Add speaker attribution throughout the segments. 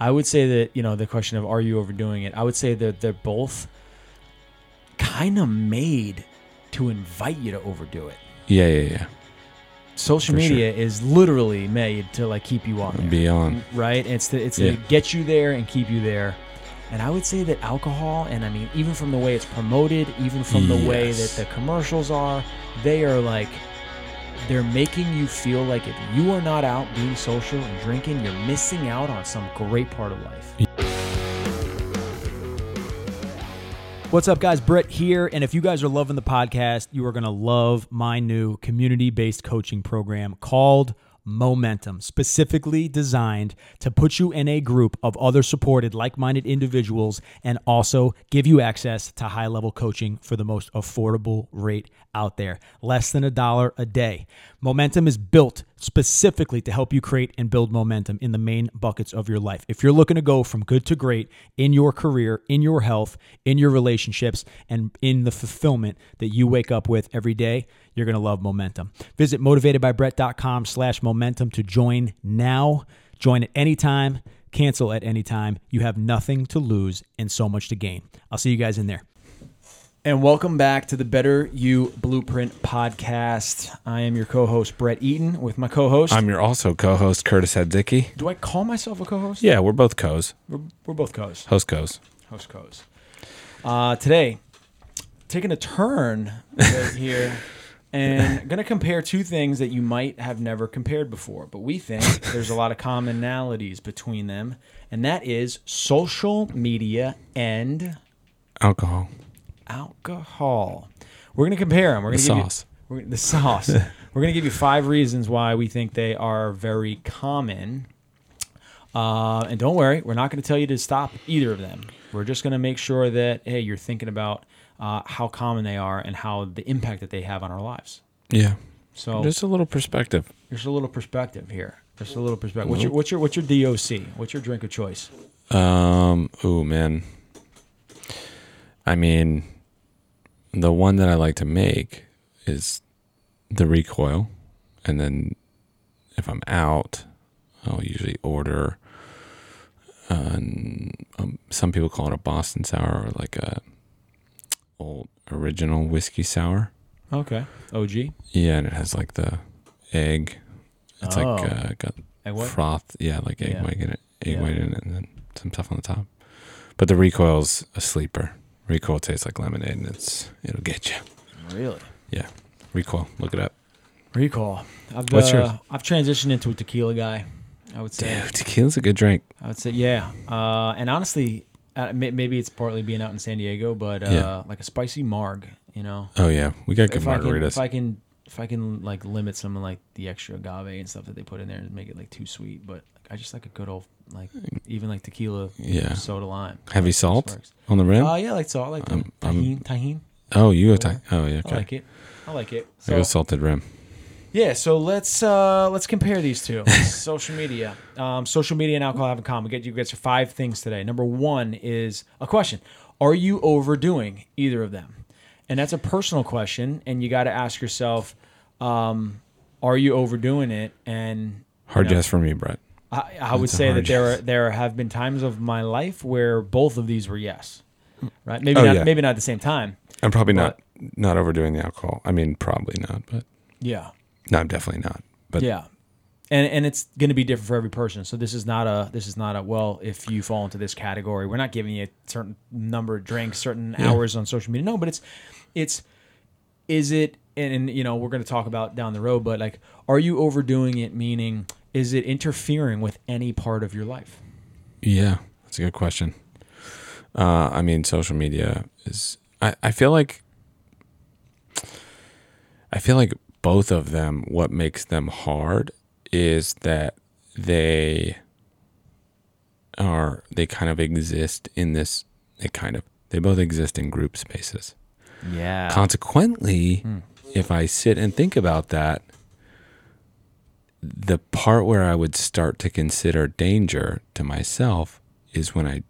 Speaker 1: I would say that you know the question of are you overdoing it? I would say that they're both kind of made to invite you to overdo it.
Speaker 2: Yeah, yeah, yeah.
Speaker 1: Social
Speaker 2: For sure.
Speaker 1: media is literally made to like keep you on there,
Speaker 2: Beyond.
Speaker 1: Mm, right? It's to, it's
Speaker 2: Yeah.
Speaker 1: to get you there and keep you there. And I would say that alcohol, and I mean, even from the way it's promoted, even from the way that the commercials are, they are like, they're making you feel like if you are not out being social and drinking, you're missing out on some great part of life. What's up, guys? Brett here. And if you guys are loving the podcast, you are going to love my new community based coaching program called Momentum, specifically designed to put you in a group of other supported, like minded individuals and also give you access to high level coaching for the most affordable rate out there less than a dollar a day. Momentum is built specifically to help you create and build momentum in the main buckets of your life. If you're looking to go from good to great in your career, in your health, in your relationships, and in the fulfillment that you wake up with every day, you're going to love momentum. Visit motivatedbybrett.com slash momentum to join now. Join at any time, cancel at any time. You have nothing to lose and so much to gain. I'll see you guys in there. And welcome back to the Better You Blueprint podcast. I am your co-host Brett Eaton with my co-host.
Speaker 2: I'm your also co-host Curtis Hadzicki.
Speaker 1: Do I call myself a co-host?
Speaker 2: Yeah, we're both co's.
Speaker 1: We're, we're both co-hosts.
Speaker 2: Host co's.
Speaker 1: Host co-hosts. Uh, today, taking a turn right here and going to compare two things that you might have never compared before, but we think there's a lot of commonalities between them, and that is social media and
Speaker 2: Alcohol.
Speaker 1: Alcohol. We're going to compare them. We're
Speaker 2: The
Speaker 1: going to give
Speaker 2: sauce.
Speaker 1: You, we're, the sauce. we're going to give you five reasons why we think they are very common. Uh, and don't worry, we're not going to tell you to stop either of them. We're just going to make sure that hey, you're thinking about uh, how common they are and how the impact that they have on our lives.
Speaker 2: Yeah.
Speaker 1: So
Speaker 2: Just a little perspective.
Speaker 1: Just a little perspective here. Just a little perspective. What's your what's your what's your DOC? What's your drink of choice?
Speaker 2: Um, oh man. I mean, the one that I like to make is the recoil. And then if I'm out, I'll usually order uh, um, some people call it a Boston sour or like a old original whiskey sour.
Speaker 1: Okay, OG.
Speaker 2: Yeah, and it has like the egg. It's
Speaker 1: Oh.
Speaker 2: like uh, got
Speaker 1: Egg white?
Speaker 2: froth. Yeah, like egg
Speaker 1: Yeah.
Speaker 2: white in it, egg
Speaker 1: Yeah.
Speaker 2: white in it, and then some stuff on the top. But the recoil's a sleeper. Recoil tastes like lemonade, and it's it'll get you.
Speaker 1: Really?
Speaker 2: Yeah, recoil. Look it up.
Speaker 1: Recall. I've,
Speaker 2: What's
Speaker 1: uh,
Speaker 2: yours?
Speaker 1: I've transitioned into a tequila guy. I would say.
Speaker 2: Dude, tequila's a good drink.
Speaker 1: I would say yeah. Uh, and honestly, uh, may- maybe it's partly being out in San Diego, but uh,
Speaker 2: Yeah.
Speaker 1: like a spicy marg, you know.
Speaker 2: Oh yeah, we got good
Speaker 1: if I can,
Speaker 2: margaritas.
Speaker 1: if I can, if I can like limit some of like the extra agave and stuff that they put in there and make it like too sweet, but I just like a good old like even like tequila,
Speaker 2: Yeah.
Speaker 1: soda lime.
Speaker 2: Heavy
Speaker 1: Like,
Speaker 2: salt on the rim.
Speaker 1: Oh yeah, like salt. I like the
Speaker 2: Um,
Speaker 1: Tajín. Tajín.
Speaker 2: oh, you go. Ti- oh yeah, okay.
Speaker 1: I like it. I like it.
Speaker 2: I go
Speaker 1: So,
Speaker 2: salted rim.
Speaker 1: yeah, so let's uh let's compare these two. social media, um, social media and alcohol have in common. Get you guys five things today. Number one is a question: Are you overdoing either of them? And that's a personal question, and you got to ask yourself: um, Are you overdoing it? And
Speaker 2: Hard
Speaker 1: you know,
Speaker 2: yes for me, Brett.
Speaker 1: I, I would say that there are, there have been times of my life where both of these were yes, right? Maybe
Speaker 2: Oh,
Speaker 1: not
Speaker 2: yeah.
Speaker 1: maybe not at the same time.
Speaker 2: I'm probably
Speaker 1: But-
Speaker 2: not not overdoing the alcohol. I mean, probably not, but
Speaker 1: Yeah.
Speaker 2: no, I'm definitely not. But
Speaker 1: yeah and and it's going to be different for every person so this is not a this is not a well if you fall into this category we're not giving you a certain number of drinks certain
Speaker 2: Yeah.
Speaker 1: hours on social media no but it's it's is it and, and you know we're going to talk about down the road but like are you overdoing it meaning is it interfering with any part of your life
Speaker 2: Yeah, that's a good question. Uh, I mean, social media is. I, I feel like. I feel like both of them. What makes them hard is that they are they kind of exist in this. They kind of they both exist in group spaces.
Speaker 1: yeah
Speaker 2: Consequently, if I sit and think about that, the part where I would start to consider danger to myself is when I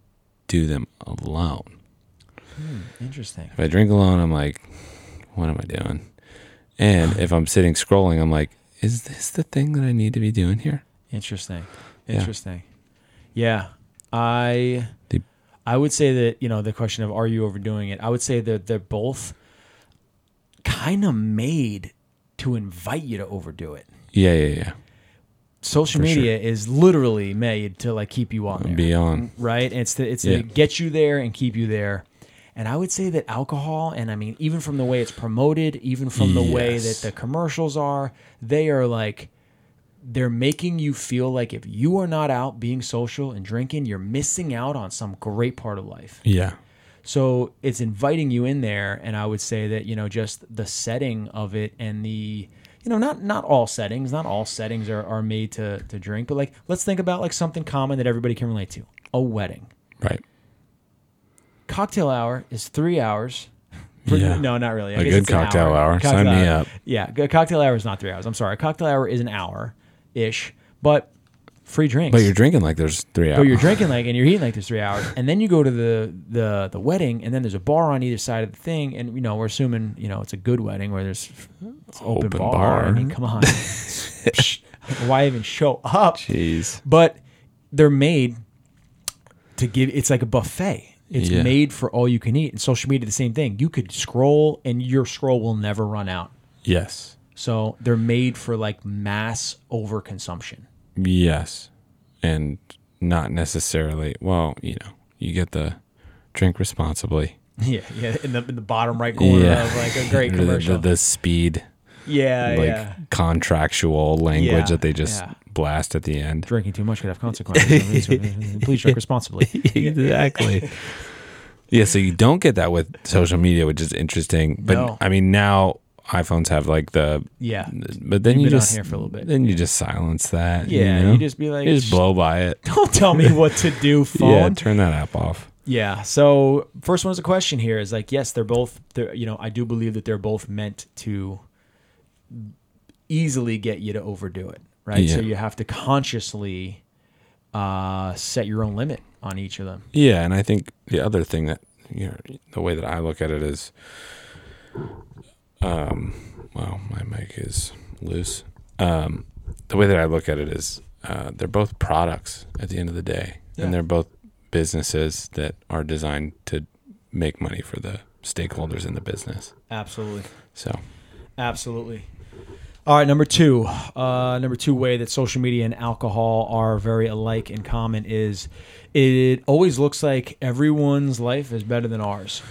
Speaker 2: do them alone.
Speaker 1: Hmm, interesting
Speaker 2: If I drink alone, I'm like, what am I doing? And if I'm sitting scrolling, I'm like, is this the thing that I need to be doing here?
Speaker 1: Interesting.
Speaker 2: Yeah.
Speaker 1: Interesting. Yeah. I
Speaker 2: The-
Speaker 1: I would say that you know the question of are you overdoing it? I would say that they're both kind of made to invite you to overdo it.
Speaker 2: Yeah, yeah, yeah.
Speaker 1: Social
Speaker 2: For
Speaker 1: media is literally made to like keep you on there,
Speaker 2: Be on.
Speaker 1: right? It's to, it's
Speaker 2: Yeah.
Speaker 1: to get you there and keep you there. And I would say that alcohol, and I mean, even from the way it's promoted, even from the way that the commercials are, they are like, they're making you feel like if you are not out being social and drinking, you're missing out on some great part of life.
Speaker 2: Yeah.
Speaker 1: So it's inviting you in there, and I would say that you know just the setting of it and the you know not not all settings, not all settings are, are made to to drink, but like let's think about like something common that everybody can relate to: a wedding.
Speaker 2: Right.
Speaker 1: Cocktail hour is three hours.
Speaker 2: Yeah.
Speaker 1: No, not really. I
Speaker 2: A good cocktail hour.
Speaker 1: Cocktail
Speaker 2: Sign me up.
Speaker 1: Yeah, a cocktail hour is not three hours. I'm sorry. A cocktail hour is an hour ish, but free drinks.
Speaker 2: But you're drinking like there's three hours.
Speaker 1: But you're drinking like and you're eating like there's three hours, and then you go to the the the wedding, and then there's a bar on either side of the thing, and you know we're assuming you know it's a good wedding where there's open,
Speaker 2: Open
Speaker 1: bar.
Speaker 2: bar.
Speaker 1: I mean, come on, why even show up?
Speaker 2: Jeez.
Speaker 1: But they're made to give. It's like a buffet. It's
Speaker 2: Yeah.
Speaker 1: made for all you can eat. And social media, the same thing. You could scroll, and your scroll will never run out.
Speaker 2: Yes.
Speaker 1: So they're made for like mass overconsumption.
Speaker 2: Yes. And not necessarily, well, you know, you get the drink responsibly.
Speaker 1: Yeah, yeah. In the in the bottom right corner
Speaker 2: Yeah.
Speaker 1: of like a great
Speaker 2: The-
Speaker 1: commercial.
Speaker 2: The, the speed,
Speaker 1: yeah,
Speaker 2: like
Speaker 1: yeah.
Speaker 2: contractual language
Speaker 1: Yeah,
Speaker 2: that they just
Speaker 1: yeah.
Speaker 2: blast at the end.
Speaker 1: Drinking too much could have consequences. Please drink responsibly.
Speaker 2: exactly. yeah, so you don't get that with social media, which is interesting. But
Speaker 1: No.
Speaker 2: I mean, now iPhones have like the,
Speaker 1: Yeah.
Speaker 2: but then
Speaker 1: You've
Speaker 2: you
Speaker 1: been on
Speaker 2: just
Speaker 1: here for a little bit.
Speaker 2: Then you just silence that.
Speaker 1: Yeah,
Speaker 2: you, know?
Speaker 1: you just be like,
Speaker 2: You just blow by it.
Speaker 1: don't tell me what to do,
Speaker 2: Yeah, turn that app off.
Speaker 1: Yeah. So first one is a question here is like, yes, they're both. They're you know I do believe that they're both meant to easily get you to overdo it, right? So you have to consciously uh, set your own limit on each of them.
Speaker 2: Yeah, and I think the other thing that you know, the way that I look at it is, um, well, my mic is loose. Um, the way that I look at it is, uh, they're both products at the end of the day,
Speaker 1: Yeah.
Speaker 2: and they're both businesses that are designed to make money for the stakeholders in the business.
Speaker 1: Absolutely.
Speaker 2: So,
Speaker 1: Absolutely. All right, number two. Uh, number two way that social media and alcohol are very alike in common is it always looks like everyone's life is better than ours.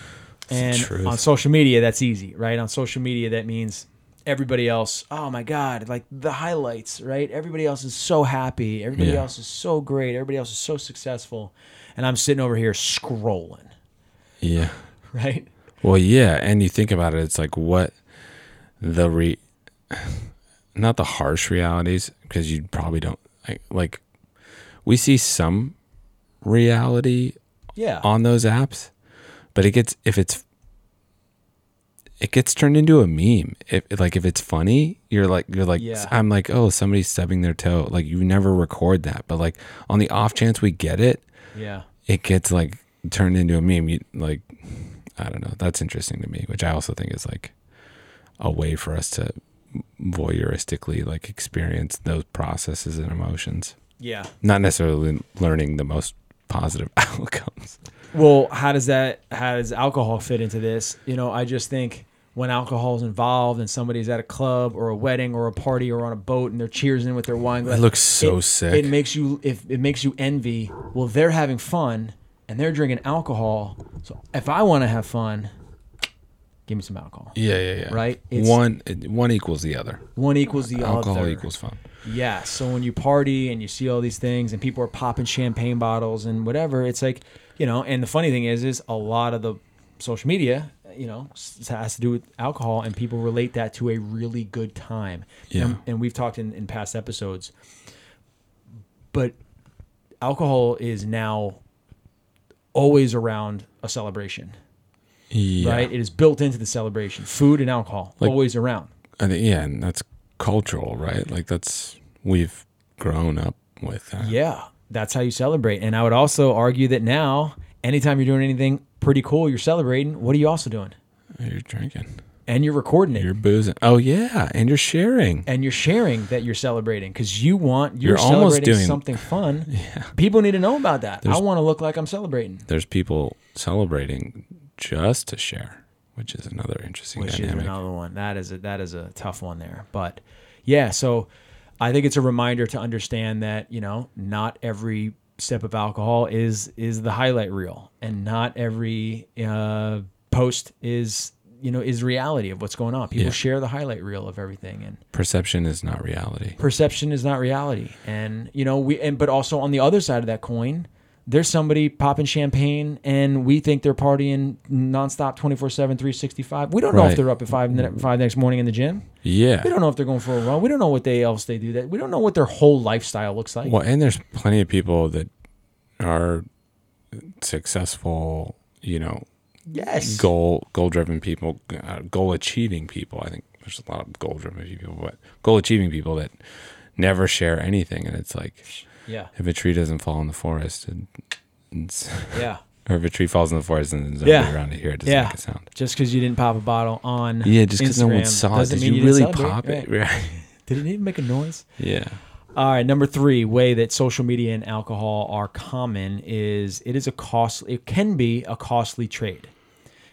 Speaker 1: And on social media, that's easy, right? On social media, that means everybody else, oh my God, like the highlights, right? Everybody else is so happy. Everybody
Speaker 2: Yeah.
Speaker 1: else is so great. Everybody else is so successful. And I'm sitting over here scrolling,
Speaker 2: yeah.
Speaker 1: right?
Speaker 2: Well, yeah, and you think about it, it's like what the re, not the harsh realities, because you probably don't like. Like, we see some reality
Speaker 1: Yeah.
Speaker 2: on those apps, but it gets if it's it gets turned into a meme. If like if it's funny, you're like you're like
Speaker 1: Yeah.
Speaker 2: I'm like oh somebody's stubbing their toe. Like you never record that, but like on the off chance we get it,
Speaker 1: yeah.
Speaker 2: it gets like turned into a meme. You, like, I don't know. That's interesting to me, which I also think is like a way for us to voyeuristically like experience those processes and emotions,
Speaker 1: Yeah.
Speaker 2: not necessarily learning the most positive outcomes.
Speaker 1: Well, how does that how does alcohol fit into this? You know, I just think when alcohol is involved and somebody's at a club or a wedding or a party or on a boat and they're cheersing with their wine glass,
Speaker 2: It looks so
Speaker 1: it,
Speaker 2: sick.
Speaker 1: It makes you if it makes you envy. Well, they're having fun and they're drinking alcohol. So if I want to have fun, give me some alcohol.
Speaker 2: yeah, yeah, yeah.
Speaker 1: Right? It's-
Speaker 2: one one equals the other.
Speaker 1: One equals the
Speaker 2: Alcohol
Speaker 1: other.
Speaker 2: Alcohol equals fun.
Speaker 1: Yeah. So when you party and you see all these things and people are popping champagne bottles and whatever, it's like, you know, and the funny thing is, is a lot of the social media, you know, has to do with alcohol and people relate that to a really good time.
Speaker 2: Yeah.
Speaker 1: And, and we've talked in, in past episodes, but alcohol is now always around a celebration,
Speaker 2: Yeah.
Speaker 1: right? It is built into the celebration. Food and alcohol,
Speaker 2: Like-
Speaker 1: always around.
Speaker 2: I think, yeah, and that's cultural, right? Like that's we've grown up with that.
Speaker 1: Yeah, that's how you celebrate. And I would also argue that now, anytime you're doing anything pretty cool, you're celebrating. What are you also doing?
Speaker 2: You're drinking.
Speaker 1: and you're recording it
Speaker 2: You're boozing. Oh yeah, and you're sharing.
Speaker 1: and you're sharing that you're celebrating because you want you're,
Speaker 2: You're almost doing-
Speaker 1: something fun.
Speaker 2: Yeah.
Speaker 1: People need to know about that. I want to look like I'm celebrating,
Speaker 2: There's people celebrating just to share, which is another interesting
Speaker 1: which
Speaker 2: dynamic.
Speaker 1: is another one. That is a that is a tough one there. But yeah, so I think it's a reminder to understand that you know not every sip of alcohol is is the highlight reel, and not every uh, post is you know is reality of what's going on. People
Speaker 2: Yeah.
Speaker 1: share the highlight reel of everything, and
Speaker 2: Perception is not reality.
Speaker 1: perception is not reality and you know we and but also on the other side of that coin there's somebody popping champagne and we think they're partying nonstop 24-7 365 we don't know if they're up at 5 the- five the next morning in the gym.
Speaker 2: Yeah.
Speaker 1: we don't know if they're going for a run. We don't know what they else they do that. We don't know what their whole lifestyle looks like.
Speaker 2: Well, and there's plenty of people that are successful, you know,
Speaker 1: yes.
Speaker 2: goal goal driven people, uh, goal achieving people. I think there's a lot of goal driven people, but goal achieving people that never share anything, and it's like
Speaker 1: yeah
Speaker 2: if a tree doesn't fall in the forest, and it's,
Speaker 1: yeah
Speaker 2: or if a tree falls in the forest and there's nobody
Speaker 1: Yeah.
Speaker 2: around to hear it, doesn't
Speaker 1: Yeah.
Speaker 2: make a sound.
Speaker 1: just because you didn't pop a bottle on
Speaker 2: Yeah, just because no one saw it, did you
Speaker 1: didn't
Speaker 2: really pop it?
Speaker 1: Right.
Speaker 2: Right.
Speaker 1: did it even make a noise
Speaker 2: Yeah.
Speaker 1: All right, number three way that social media and alcohol are common is it is a cost. It can be a costly trade.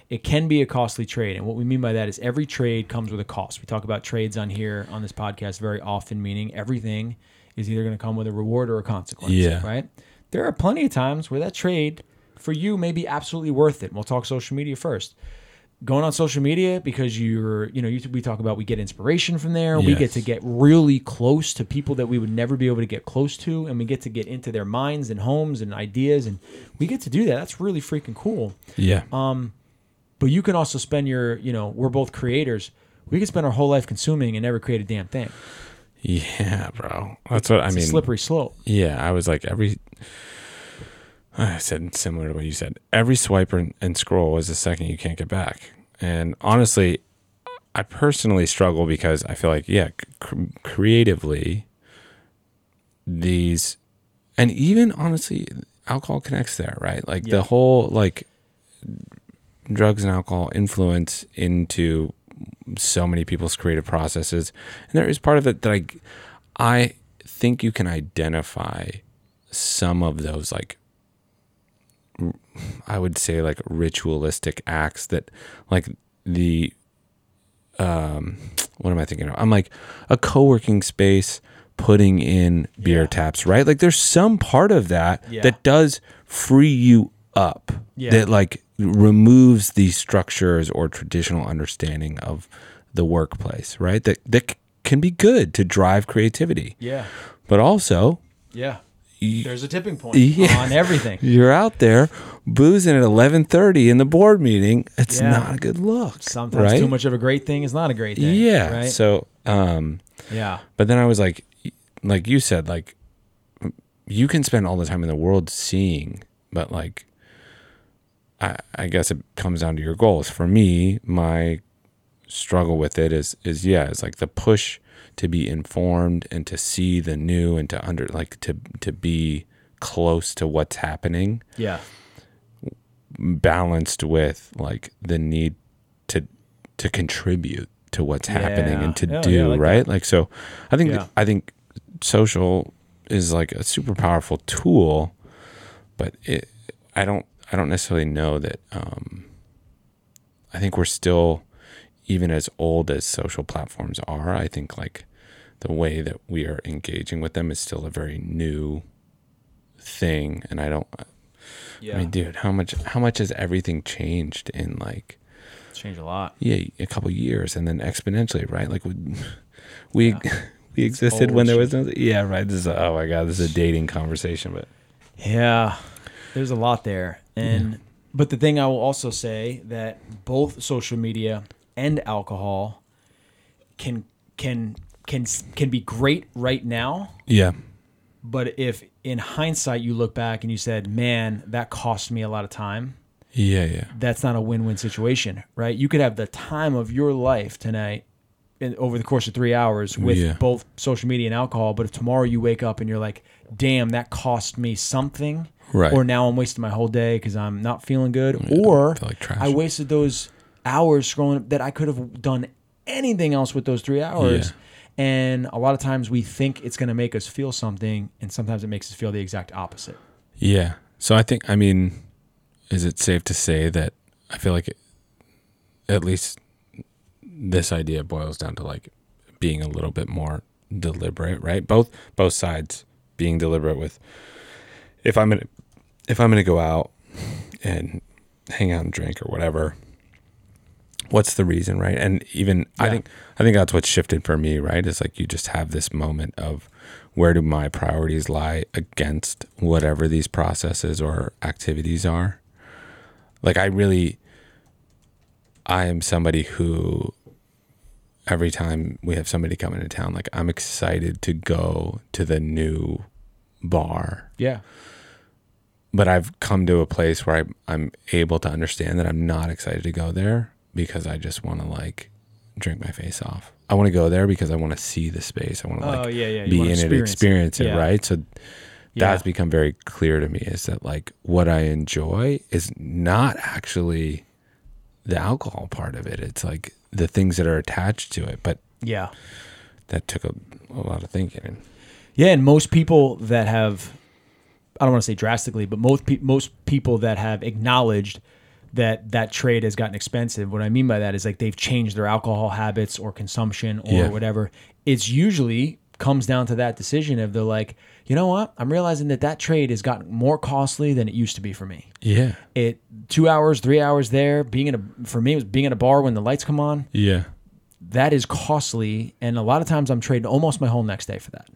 Speaker 1: It can be a costly trade, and what we mean by that is every trade comes with a cost. We talk about trades on here on this podcast very often, meaning everything is either going to come with a reward or a consequence.
Speaker 2: Yeah.
Speaker 1: Right. There are plenty of times where that trade for you may be absolutely worth it. We'll talk social media first going on social media because you're you know you, we talk about we get inspiration from there we get to get really close to people that we would never be able to get close to and we get to get into their minds and homes and ideas and we get to do that that's really freaking cool
Speaker 2: Yeah.
Speaker 1: Um, but you can also spend your you know we're both creators we can spend our whole life consuming and never create a damn thing
Speaker 2: yeah, bro. That's what I mean.
Speaker 1: slippery slope
Speaker 2: Yeah, I was like every. I said similar to what you said. Every swipe and, and scroll is a second you can't get back. And honestly, I personally struggle because I feel like yeah, cr- creatively, these, and even honestly, alcohol connects there, right? Like
Speaker 1: Yeah.
Speaker 2: the whole like drugs and alcohol influence into so many people's creative processes, and there is part of it that I, I think you can identify some of those like I would say like ritualistic acts that like the um what am I thinking of? I'm like a co-working space putting in beer
Speaker 1: Yeah.
Speaker 2: taps, right? Like there's some part of that
Speaker 1: Yeah.
Speaker 2: that does free you up.
Speaker 1: Yeah.
Speaker 2: That like removes the structures or traditional understanding of the workplace, right? That that c- can be good to drive creativity.
Speaker 1: yeah
Speaker 2: But also,
Speaker 1: yeah there's a tipping point
Speaker 2: Yeah.
Speaker 1: on everything
Speaker 2: you're out there boozing at 11:30 in the board meeting. It's
Speaker 1: Yeah.
Speaker 2: not a good look.
Speaker 1: sometimes
Speaker 2: right?
Speaker 1: too much of a great thing is not a great thing
Speaker 2: Yeah.
Speaker 1: right
Speaker 2: So, um,
Speaker 1: yeah
Speaker 2: but then I was like, like you said, like you can spend all the time in the world seeing, but like, I, I guess it comes down to your goals. For me, my struggle with it is, is yeah, it's like the push to be informed and to see the new and to under, like to, to be close to what's happening.
Speaker 1: Yeah.
Speaker 2: Balanced with like the need to to contribute to what's happening and to
Speaker 1: oh, Yeah, yeah,
Speaker 2: do
Speaker 1: like
Speaker 2: right? Like so i think
Speaker 1: Yeah.
Speaker 2: i think social is like a super powerful tool but it i don't i don't necessarily know that um i think we're still even as old as social platforms are i think like the way that we are engaging with them is still a very new thing and i don't
Speaker 1: yeah
Speaker 2: I mean, dude, how much how much has everything changed in like
Speaker 1: it's changed a lot
Speaker 2: yeah a couple years and then exponentially, right? Like we we,
Speaker 1: Yeah.
Speaker 2: we existed when there was no yeah right. This is a, oh my god, this is a dating conversation, but
Speaker 1: Yeah, there's a lot there. And but the thing I will also say that both social media and alcohol can can can can be great right now,
Speaker 2: yeah,
Speaker 1: but if in hindsight you look back and you said, "Man, that cost me a lot of time."
Speaker 2: yeah, yeah,
Speaker 1: That's not a win-win situation, right? You could have the time of your life tonight in, over the course of 3 hours with
Speaker 2: Yeah.
Speaker 1: both social media and alcohol, but if tomorrow you wake up and you're like, "Damn, that cost me something."
Speaker 2: right.
Speaker 1: or now I'm wasting my whole day because I'm not feeling good, or
Speaker 2: I like.
Speaker 1: I wasted those hours scrolling that I could have done anything else with those three hours.
Speaker 2: Yeah.
Speaker 1: And a lot of times we think it's going to make us feel something, and sometimes it makes us feel the exact opposite.
Speaker 2: Yeah. So I think, I mean, is it safe to say that I feel like it, at least this idea boils down to like being a little bit more deliberate, right? Both both sides being deliberate with if I'm gonna if I'm gonna go out and hang out and drink or whatever, what's the reason, right? And even I think I think that's what's shifted for me, right? Is like you just have this moment of where do my priorities lie against whatever these processes or activities are. Like I really I am somebody who every time we have somebody come into town, like I'm excited to go to the new bar
Speaker 1: Yeah.
Speaker 2: but I've come to a place where I'm, I'm able to understand that I'm not excited to go there because I just want to like drink my face off. I want to go there because I want to see the space. I want to like
Speaker 1: oh yeah, yeah.
Speaker 2: Be in it,
Speaker 1: experience
Speaker 2: experience it,
Speaker 1: Yeah.
Speaker 2: right? So that's become very clear to me is that like what I enjoy is not actually the alcohol part of it. It's like the things that are attached to it. But
Speaker 1: Yeah.
Speaker 2: that took a, a lot of thinking. And
Speaker 1: Yeah, and most people that have, I don't want to say drastically, but most pe- most people that have acknowledged that that trade has gotten expensive. What I mean by that is like they've changed their alcohol habits or consumption or
Speaker 2: Yeah.
Speaker 1: whatever. It's usually comes down to that decision of they're like, you know what? I'm realizing that that trade has gotten more costly than it used to be for me.
Speaker 2: yeah,
Speaker 1: It two hours, three hours there, being in a for me it was being in a bar when the lights come on.
Speaker 2: yeah,
Speaker 1: That is costly, and a lot of times I'm trading almost my whole next day for that.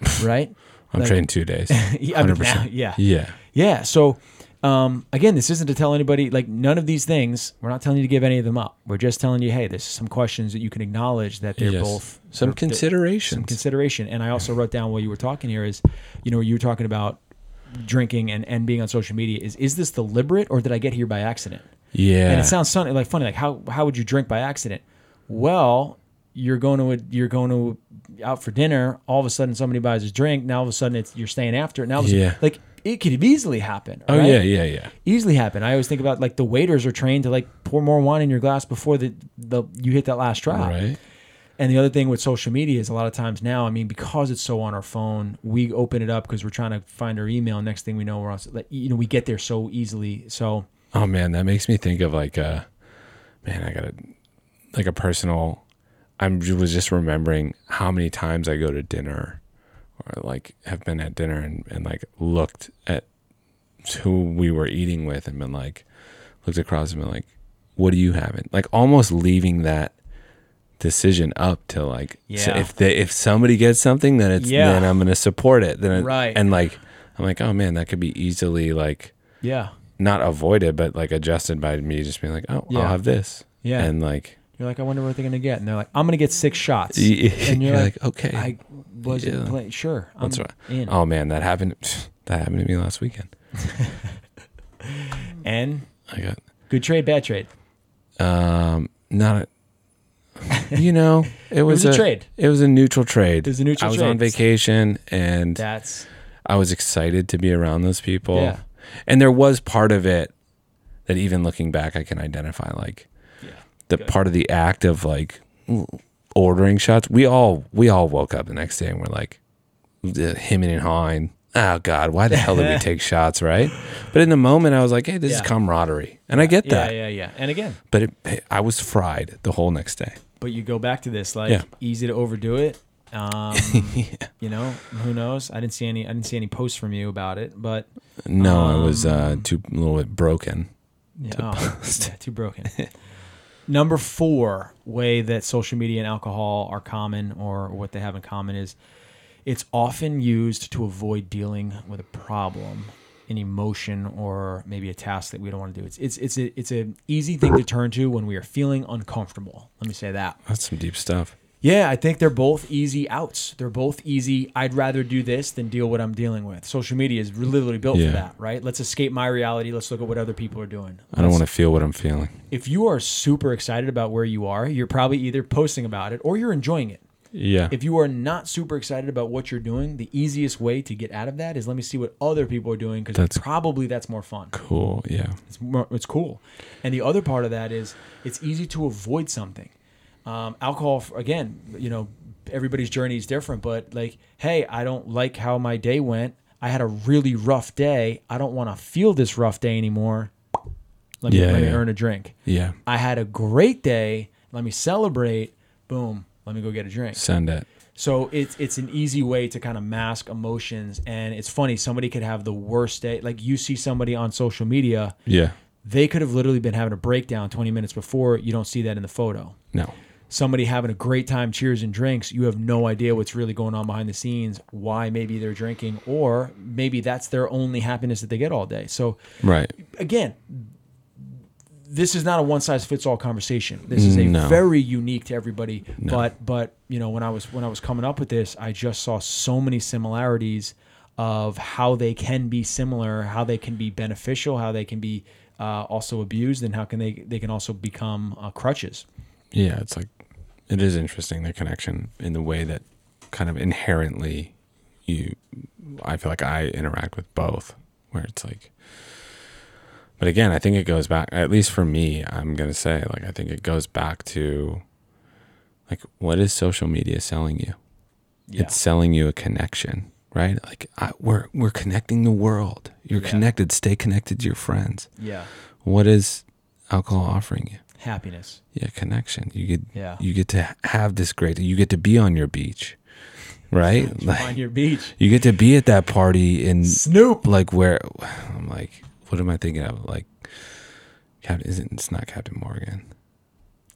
Speaker 1: Right?
Speaker 2: I'm
Speaker 1: Like-
Speaker 2: trading two days.
Speaker 1: Yeah, I mean,
Speaker 2: 100%.
Speaker 1: now- yeah.
Speaker 2: Yeah.
Speaker 1: Yeah. So, um, again, this isn't to tell anybody, like, none of these things, we're not telling you to give any of them up. We're just telling you, hey, there's some questions that you can acknowledge that they're
Speaker 2: Yes.
Speaker 1: both
Speaker 2: Some considerations.
Speaker 1: Some consideration. And I also wrote down while you were talking here is, you know, you were talking about drinking and, and being on social media. Is is this deliberate or did I get here by accident?
Speaker 2: yeah.
Speaker 1: And it sounds funny, like funny, like how how would you drink by accident? Well, you're going to a, you're going to out for dinner. All of a sudden, somebody buys a drink. Now all of a sudden, it's you're staying after it. Now, a sudden-
Speaker 2: Yeah.
Speaker 1: like it could easily happen.
Speaker 2: oh
Speaker 1: right?
Speaker 2: yeah, yeah, yeah.
Speaker 1: easily happen. I always think about like the waiters are trained to like pour more wine in your glass before the the you hit that last drop.
Speaker 2: Right.
Speaker 1: And the other thing with social media is a lot of times now, I mean, because it's so on our phone, we open it up because we're trying to find our email. Next thing we know, we're on. like, You know, we get there so easily. So
Speaker 2: Oh man, that makes me think of like uh man, I got a like a personal I was just remembering how many times I go to dinner or like have been at dinner and, and like looked at who we were eating with and been like looked across and been like, What are you having? Like almost leaving that decision up to like so if they if somebody gets something then it's
Speaker 1: Yeah.
Speaker 2: then I'm gonna support it. Then it,
Speaker 1: Right.
Speaker 2: and like I'm like, oh man, that could be easily like
Speaker 1: yeah,
Speaker 2: not avoided, but like adjusted by me just being like, oh,
Speaker 1: Yeah.
Speaker 2: I'll have this.
Speaker 1: yeah.
Speaker 2: And like,
Speaker 1: you're like, I wonder what they're gonna get, and they're like, I'm gonna get six shots.
Speaker 2: y-
Speaker 1: And you're
Speaker 2: you're
Speaker 1: like,
Speaker 2: like, okay.
Speaker 1: I wasn't
Speaker 2: Yeah.
Speaker 1: playing. Sure, I'm
Speaker 2: That's right.
Speaker 1: in.
Speaker 2: oh man, that happened. That happened to me last weekend.
Speaker 1: And
Speaker 2: I got,
Speaker 1: good trade, bad trade.
Speaker 2: um, not, a, you know, it was,
Speaker 1: was a trade.
Speaker 2: It was a neutral trade.
Speaker 1: It was a neutral
Speaker 2: I was
Speaker 1: trade.
Speaker 2: on vacation and
Speaker 1: That's
Speaker 2: I was excited to be around those people.
Speaker 1: Yeah.
Speaker 2: And there was part of it that even looking back, I can identify like
Speaker 1: yeah.
Speaker 2: The
Speaker 1: Good.
Speaker 2: part of the act of like ordering shots. We all we all woke up the next day and we're like hemming and hawing. Oh God, why the hell did we take shots, right? But in the moment, I was like, "Hey, this is camaraderie," and I get that.
Speaker 1: yeah, yeah. Yeah. And again,
Speaker 2: But it, I was fried the whole next day.
Speaker 1: but you go back to this like
Speaker 2: Yeah.
Speaker 1: easy to overdo it. Um, You know, who knows? I didn't see any. I didn't see any posts from you about it, but
Speaker 2: No, I was uh,
Speaker 1: Um,
Speaker 2: too a little bit broken.
Speaker 1: yeah, oh, yeah too broken. Number four way that social media and alcohol are common, or what they have in common, is it's often used to avoid dealing with a problem, an emotion, or maybe a task that we don't want to do. It's it's it's a, it's an easy thing to turn to when we are feeling uncomfortable. Let me say that.
Speaker 2: That's some deep stuff.
Speaker 1: Yeah, I think they're both easy outs. They're both easy. I'd rather do this than deal with what I'm dealing with. Social media is literally built
Speaker 2: Yeah.
Speaker 1: for that, right? Let's escape my reality. Let's look at what other people are doing.
Speaker 2: I don't want to feel what I'm feeling.
Speaker 1: If you are super excited about where you are, you're probably either posting about it or you're enjoying it.
Speaker 2: Yeah.
Speaker 1: If you are not super excited about what you're doing, the easiest way to get out of that is let me see what other people are doing because
Speaker 2: That's-
Speaker 1: probably that's more fun.
Speaker 2: cool. Yeah.
Speaker 1: It's more, it's cool. And the other part of that is it's easy to avoid something. Um, alcohol, again, you know, everybody's journey is different, but like, hey, I don't like how my day went. I had a really rough day. I don't want to feel this rough day anymore. Let me,
Speaker 2: Yeah,
Speaker 1: let me
Speaker 2: yeah.
Speaker 1: earn a drink.
Speaker 2: Yeah.
Speaker 1: I had a great day. Let me celebrate. Boom. Let me go get a drink.
Speaker 2: Send it.
Speaker 1: So it's it's an easy way to kind of mask emotions, and it's funny. Somebody could have the worst day. Like you see somebody on social media,
Speaker 2: Yeah.
Speaker 1: they could have literally been having a breakdown 20 minutes before. You don't see that in the photo.
Speaker 2: No.
Speaker 1: Somebody having a great time, cheers and drinks. You have no idea what's really going on behind the scenes. Why maybe they're drinking, or maybe that's their only happiness that they get all day. So
Speaker 2: Right.
Speaker 1: again, this is not a one size fits all conversation. This is a
Speaker 2: No.
Speaker 1: very unique to everybody. But but you know when I was when I was coming up with this, I just saw so many similarities of how they can be similar, how they can be beneficial, how they can be uh, also abused, and how can they they can also become uh, crutches.
Speaker 2: Yeah. It's like, it is interesting the connection in the way that kind of inherently you, I feel like I interact with both, where it's like, but again, I think it goes back, at least for me, I'm going to say, like, I think it goes back to, like, what is social media selling you?
Speaker 1: Yeah.
Speaker 2: It's selling you a connection, right? Like, I, we're, we're connecting the world. You're
Speaker 1: Yeah.
Speaker 2: connected. Stay connected to your friends.
Speaker 1: yeah,
Speaker 2: What is alcohol offering you?
Speaker 1: Happiness.
Speaker 2: Yeah, connection. You get
Speaker 1: Yeah.
Speaker 2: you get to have this great. You get to be on your beach, right?
Speaker 1: on
Speaker 2: Like
Speaker 1: your beach,
Speaker 2: you get to be at that party in
Speaker 1: Snoop.
Speaker 2: like where I'm like, what am I thinking of? Like, Captain isn't it's not Captain Morgan.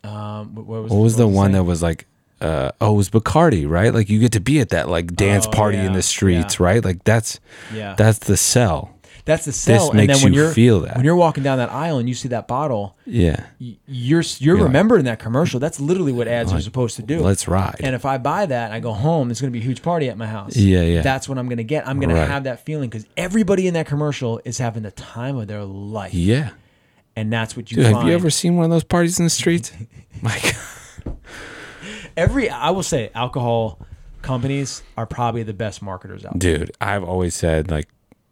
Speaker 1: Um, what was
Speaker 2: What was the
Speaker 1: it
Speaker 2: one that was like? Uh, oh, it was Bacardi, right? Like you get to be at that like dance
Speaker 1: Oh,
Speaker 2: party in the streets,
Speaker 1: yeah.
Speaker 2: right? Like that's
Speaker 1: Yeah,
Speaker 2: that's the sell.
Speaker 1: That's the sell. and
Speaker 2: makes
Speaker 1: then when
Speaker 2: you
Speaker 1: you're
Speaker 2: feel that.
Speaker 1: when you're walking down that aisle and you see that bottle,
Speaker 2: Yeah,
Speaker 1: y- you're you're
Speaker 2: like-
Speaker 1: that commercial. That's literally what ads are supposed to do.
Speaker 2: let's ride.
Speaker 1: And if I buy that and I go home, there's going to be a huge party at my house.
Speaker 2: Yeah, yeah.
Speaker 1: That's what I'm going to get. I'm going
Speaker 2: Right.
Speaker 1: to have that feeling because everybody in that commercial is having the time of their life,
Speaker 2: yeah.
Speaker 1: and that's what you
Speaker 2: Dude,
Speaker 1: find.
Speaker 2: have you ever seen one of those parties in the streets? My God.
Speaker 1: Every I will say, alcohol companies are probably the best marketers out there.
Speaker 2: Dude, I've always said like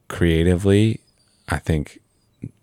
Speaker 2: creatively, I think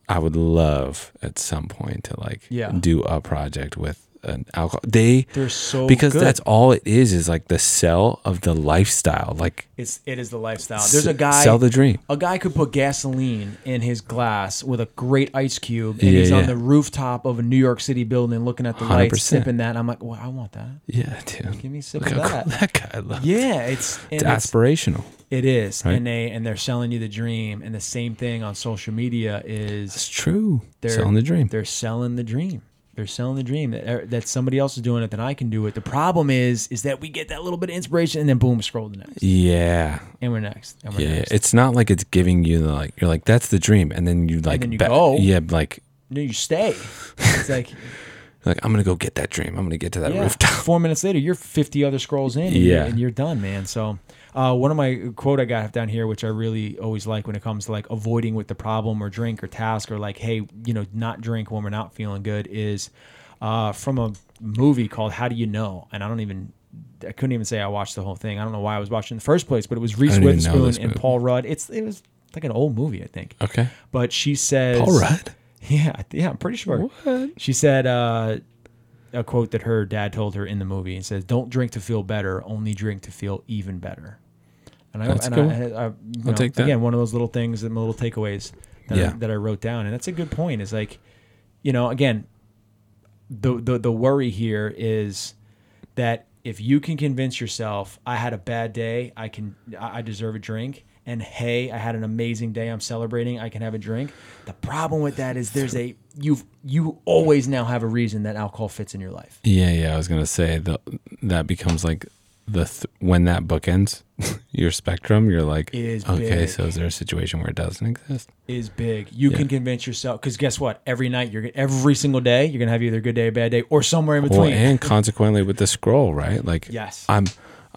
Speaker 2: I would love at some point to like
Speaker 1: Yeah.
Speaker 2: do a project with an alcohol. They
Speaker 1: They're so
Speaker 2: because
Speaker 1: good.
Speaker 2: that's all it is is like the sell of the lifestyle. Like
Speaker 1: it's it is the lifestyle. There's a guy
Speaker 2: sell the dream.
Speaker 1: A guy could put gasoline in his glass with a great ice cube, and
Speaker 2: Yeah,
Speaker 1: he's on the rooftop of a New York City building, looking at the lights,
Speaker 2: 100%.
Speaker 1: sipping that. I'm like, well, I want that.
Speaker 2: Yeah, dude.
Speaker 1: Give me a sip
Speaker 2: Look
Speaker 1: of that.
Speaker 2: cool that guy looks.
Speaker 1: Yeah, it's
Speaker 2: It's
Speaker 1: it's,
Speaker 2: aspirational.
Speaker 1: it is,
Speaker 2: Right?
Speaker 1: and they and they're selling you the dream. And the same thing on social media is It's
Speaker 2: true.
Speaker 1: they're
Speaker 2: Selling the dream.
Speaker 1: They're selling the dream. They're selling the dream that er, that somebody else is doing it, then I can do it. The problem is, is that we get that little bit of inspiration, and then boom, scroll to next,
Speaker 2: Yeah.
Speaker 1: and we're next, and we're
Speaker 2: Yeah.
Speaker 1: next.
Speaker 2: It's not like it's giving you the like you're like, that's the dream. And then you like
Speaker 1: then you go.
Speaker 2: Yeah, like
Speaker 1: no, you stay. It's like
Speaker 2: like I'm gonna go get that dream. I'm gonna get to that
Speaker 1: yeah.
Speaker 2: rooftop.
Speaker 1: Four minutes later, you're 50 other scrolls in, and,
Speaker 2: Yeah.
Speaker 1: you're, and you're done, man. So, uh, one of my quote I got down here, which I really always like when it comes to like avoiding with the problem or drink or task or like, hey, you know, not drink when we're not feeling good, is uh, from a movie called How Do You Know? And I don't even. I couldn't even say I watched the whole thing. I don't know why I was watching in the first place, but it was Reese Witherspoon and. Paul Rudd. It's it was like an old movie, I think.
Speaker 2: Okay.
Speaker 1: But she says,
Speaker 2: Paul Rudd.
Speaker 1: Yeah, I- yeah, I'm pretty sure. What? She said uh, a quote that her dad told her in the movie. It says, "Don't drink to feel better, only drink to feel even better." And I,
Speaker 2: That's
Speaker 1: and
Speaker 2: cool.
Speaker 1: I, I, I you know,
Speaker 2: take that.
Speaker 1: again one of those little things, and little takeaways that, I, that I wrote down, and that's a good point. Is like, you know, again, the the the worry here is that if you can convince yourself, I had a bad day, I can, I deserve a drink, and hey, I had an amazing day, I'm celebrating, I can have a drink. The problem with that is there's a you've you always now have a reason that alcohol fits in your life.
Speaker 2: Yeah, yeah. I was gonna say the that becomes like the th- when that book ends your spectrum. You're like,
Speaker 1: is
Speaker 2: okay.
Speaker 1: big.
Speaker 2: So is there a situation where it doesn't exist?
Speaker 1: Is big. You
Speaker 2: Yeah.
Speaker 1: can convince yourself because guess what? Every night you're gonna- every single day you're gonna have either a good day, a bad day, or somewhere in between Well,
Speaker 2: and consequently with the scroll, right? Like,
Speaker 1: Yes.
Speaker 2: I'm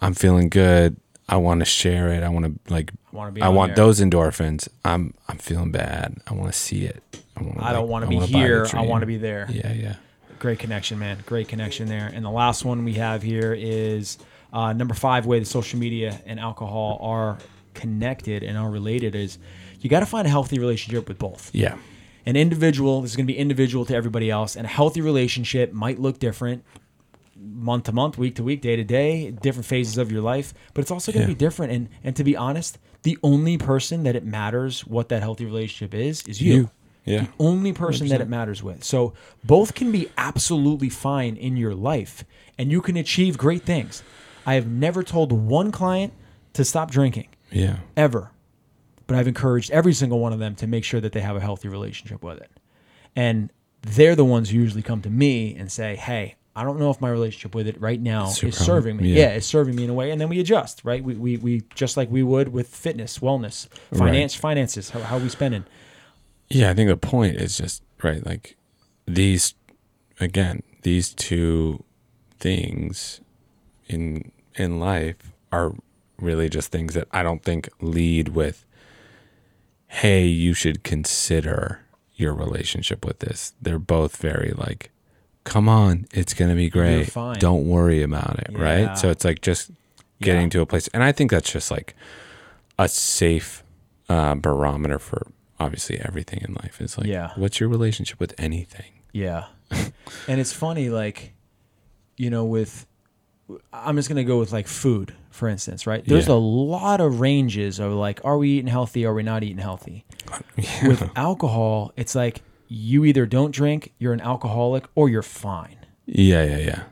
Speaker 2: I'm feeling good. I want to share it. I want to like.
Speaker 1: I wanna be
Speaker 2: I want
Speaker 1: there.
Speaker 2: those endorphins. I'm I'm feeling bad. I want to see it. I, wanna,
Speaker 1: I don't
Speaker 2: like,
Speaker 1: want to be
Speaker 2: wanna buy the
Speaker 1: here. I want to be there.
Speaker 2: Yeah, yeah.
Speaker 1: Great connection, man. Great connection there. And the last one we have here is Uh, number five way that social media and alcohol are connected and are related is you got to find a healthy relationship with both.
Speaker 2: Yeah.
Speaker 1: An individual this is going to be individual to everybody else, and a healthy relationship might look different month to month, week to week, day to day, different phases of your life, but it's also going to
Speaker 2: Yeah.
Speaker 1: be different. And and to be honest, the only person that it matters what that healthy relationship is is you.
Speaker 2: You. Yeah.
Speaker 1: The only person that it matters with. So both can be absolutely fine in your life, and you can achieve great things. I have never told one client to stop drinking
Speaker 2: Yeah.
Speaker 1: ever. But I've encouraged every single one of them to make sure that they have a healthy relationship with it. And they're the ones who usually come to me and say, Hey, I don't know if my relationship with it right now
Speaker 2: Super
Speaker 1: is serving me.
Speaker 2: yeah.
Speaker 1: Yeah. it's serving me in a way. And then we adjust, right? We, we, we just like we would with fitness, wellness, finance, finances, how, how we spending.
Speaker 2: Yeah, I think the point is just right. Like these, again, these two things in in life are really just things that I don't think lead with. Hey, you should consider your relationship with this. They're both very like, come on, it's gonna be great. Don't worry about it,
Speaker 1: Yeah.
Speaker 2: right? So it's like just getting
Speaker 1: Yeah.
Speaker 2: to a place, and I think that's just like a safe uh, barometer for obviously everything in life. Is like,
Speaker 1: Yeah.
Speaker 2: what's your relationship with anything?
Speaker 1: Yeah. and it's funny, like, you know, with, I'm just going to go with like food, for instance, right? There's
Speaker 2: Yeah.
Speaker 1: a lot of ranges of like, are we eating healthy? Are we not eating healthy? With alcohol, it's like you either don't drink, you're an alcoholic, or you're fine.
Speaker 2: Yeah, yeah, yeah.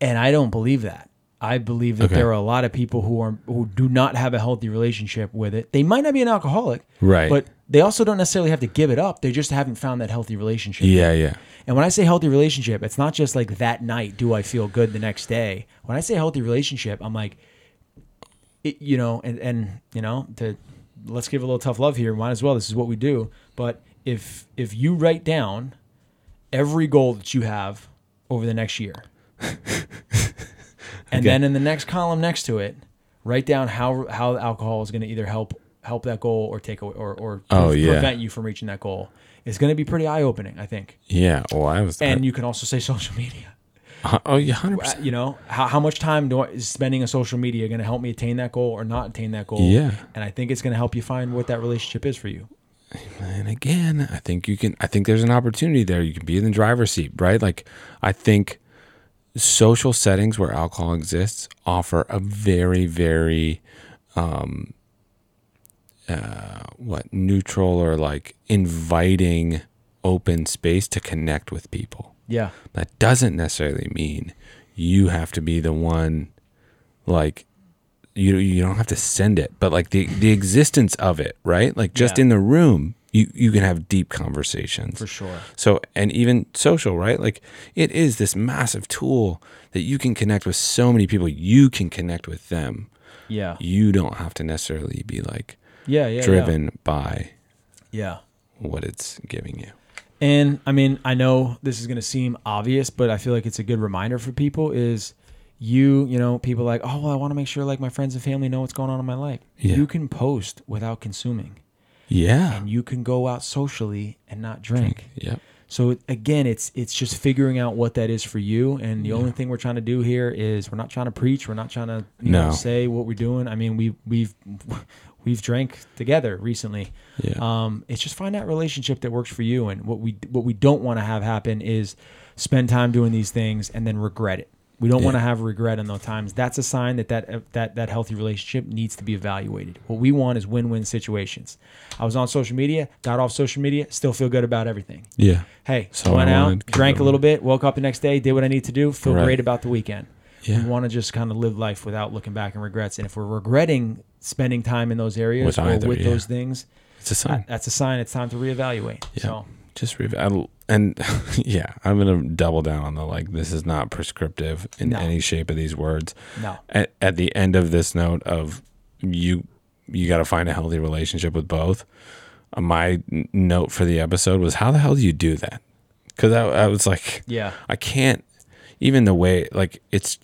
Speaker 1: And I don't believe that. I believe that
Speaker 2: Okay.
Speaker 1: there are a lot of people who are who do not have a healthy relationship with it. They might not be an alcoholic,
Speaker 2: Right.
Speaker 1: but they also don't necessarily have to give it up. They just haven't found that healthy relationship.
Speaker 2: Yeah, yeah.
Speaker 1: And when I say healthy relationship, it's not just like that night do I feel good the next day. When I say healthy relationship, I'm like, it, you know, and and you know, to let's give a little tough love here. Might as well. This is what we do. But if if you write down every goal that you have over the next year, and
Speaker 2: Okay.
Speaker 1: then in the next column next to it, write down how how alcohol is going to either help help that goal or take away or or
Speaker 2: Oh, yeah.
Speaker 1: prevent you from reaching that goal. It's going to be pretty eye opening, I think.
Speaker 2: Yeah. Well, I was.
Speaker 1: And you can also say social media.
Speaker 2: uh, oh, yeah, hundred
Speaker 1: Uh,
Speaker 2: percent.
Speaker 1: You know, how, how much time do I, is spending on social media going to help me attain that goal or not attain that goal?
Speaker 2: Yeah.
Speaker 1: And I think it's going to help you find what that relationship is for you.
Speaker 2: And again, I think you can. I think there's an opportunity there. You can be in the driver's seat, right? Like, I think social settings where alcohol exists offer a very, very, um, uh, what neutral or like inviting, open space to connect with people.
Speaker 1: Yeah.
Speaker 2: That doesn't necessarily mean you have to be the one like you you don't have to send it, but like the the existence of it, right? Like just
Speaker 1: Yeah.
Speaker 2: in the room, you you can have deep conversations.
Speaker 1: For sure.
Speaker 2: So and even social, right? Like it is this massive tool that you can connect with so many people. You can connect with them.
Speaker 1: Yeah.
Speaker 2: You don't have to necessarily be like
Speaker 1: Yeah. Yeah.
Speaker 2: driven by
Speaker 1: Yeah.
Speaker 2: what it's giving you.
Speaker 1: And I mean, I know this is going to seem obvious, but I feel like it's a good reminder for people is you, you know, people like, oh, well, I want to make sure like my friends and family know what's going on in my life.
Speaker 2: Yeah.
Speaker 1: You can post without consuming
Speaker 2: Yeah.
Speaker 1: and you can go out socially and not drink.
Speaker 2: Yep.
Speaker 1: So again, it's it's just figuring out what that is for you, and the only thing we're trying to do here is we're not trying to preach, we're not trying to you know, say what we're doing. I mean, we we've we've drank together recently.
Speaker 2: Yeah.
Speaker 1: Um, it's just find that relationship that works for you, and what we what we don't want to have happen is spend time doing these things and then regret it. We don't
Speaker 2: Yeah.
Speaker 1: want to have regret in those times. That's a sign that that uh, that that healthy relationship needs to be evaluated. What we want is win-win situations. I was on social media, got off social media, still feel good about everything.
Speaker 2: Yeah.
Speaker 1: Hey,
Speaker 2: So
Speaker 1: went out,
Speaker 2: wanted-
Speaker 1: drank a little bit, woke up the next day, did what I need to do, feel
Speaker 2: Right.
Speaker 1: great about the weekend.
Speaker 2: Yeah.
Speaker 1: We want to just kind of live life without looking back and regrets. And if we're regretting spending time in those areas
Speaker 2: With
Speaker 1: or
Speaker 2: either,
Speaker 1: with
Speaker 2: yeah.
Speaker 1: those things,
Speaker 2: It's a sign.
Speaker 1: that- that's a sign it's time to reevaluate.
Speaker 2: Yeah.
Speaker 1: So
Speaker 2: just rev- I, and yeah, I'm gonna double down on the like. This is not prescriptive in
Speaker 1: No.
Speaker 2: any shape of these words.
Speaker 1: no,
Speaker 2: At, at the end of this note of you, you got to find a healthy relationship with both. Uh, my n- note for the episode was, how the hell do you do that? Because I, I was like,
Speaker 1: yeah,
Speaker 2: I can't. Even the way like it's.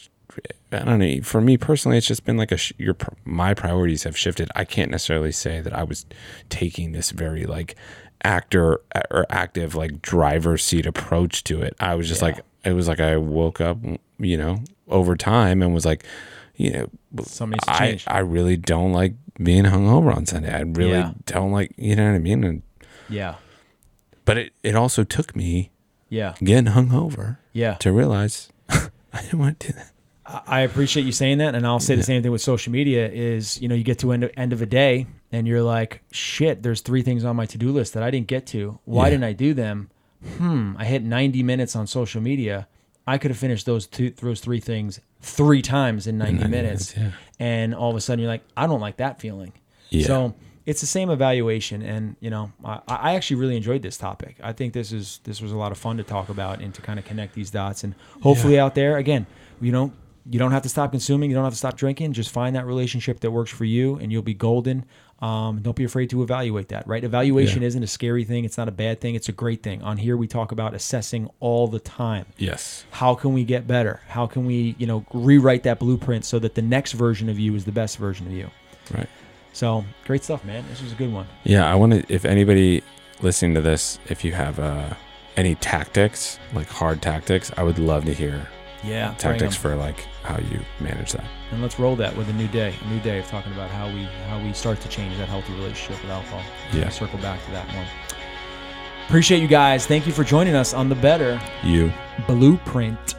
Speaker 2: I don't know. For me personally, it's just been like a sh- your my priorities have shifted. I can't necessarily say that I was taking this very like actor or active like driver's seat approach to it. I was just
Speaker 1: Yeah.
Speaker 2: like it was like I woke up, you know, over time and was like, you know,
Speaker 1: Something needs to
Speaker 2: I
Speaker 1: change.
Speaker 2: I really don't like being hungover on Sunday. I really
Speaker 1: Yeah.
Speaker 2: don't like, you know what I mean? And,
Speaker 1: Yeah.
Speaker 2: but it, it also took me
Speaker 1: Yeah.
Speaker 2: getting hungover
Speaker 1: Yeah.
Speaker 2: to realize I didn't want to do that.
Speaker 1: I appreciate you saying that, and I'll say the same thing with social media. Is you know you get to end of, end of a day and you're like, shit, there's three things on my to do list that I didn't get to. Why
Speaker 2: Yeah.
Speaker 1: didn't I do them? Hmm, I hit 90 minutes on social media. I could have finished those two, those three things three times in 90,
Speaker 2: 90
Speaker 1: minutes,
Speaker 2: minutes,
Speaker 1: and all of a sudden you're like, I don't like that feeling.
Speaker 2: Yeah.
Speaker 1: So it's the same evaluation, and you know, I, I actually really enjoyed this topic. I think this is this was a lot of fun to talk about and to kind of connect these dots, and hopefully out there again, you know, you don't have to stop consuming, you don't have to stop drinking. Just find that relationship that works for you, and you'll be golden. Um, don't be afraid to evaluate that. Right? Evaluation
Speaker 2: Yeah.
Speaker 1: isn't a scary thing. It's not a bad thing. It's a great thing. On here, we talk about assessing all the time
Speaker 2: Yes.
Speaker 1: how can we get better how can we you know rewrite that blueprint so that the next version of you is the best version of you
Speaker 2: Right.
Speaker 1: so great stuff man this was a good one
Speaker 2: Yeah, I want to. If anybody listening to this, if you have uh, any tactics, like hard tactics, I would love to hear
Speaker 1: yeah
Speaker 2: tactics for like how you manage that.
Speaker 1: and let's roll that with a new day a new day of talking about how we how we start to change that healthy relationship with alcohol
Speaker 2: Yeah.
Speaker 1: circle back to that one appreciate you guys thank you for joining us on the better
Speaker 2: You.
Speaker 1: blueprint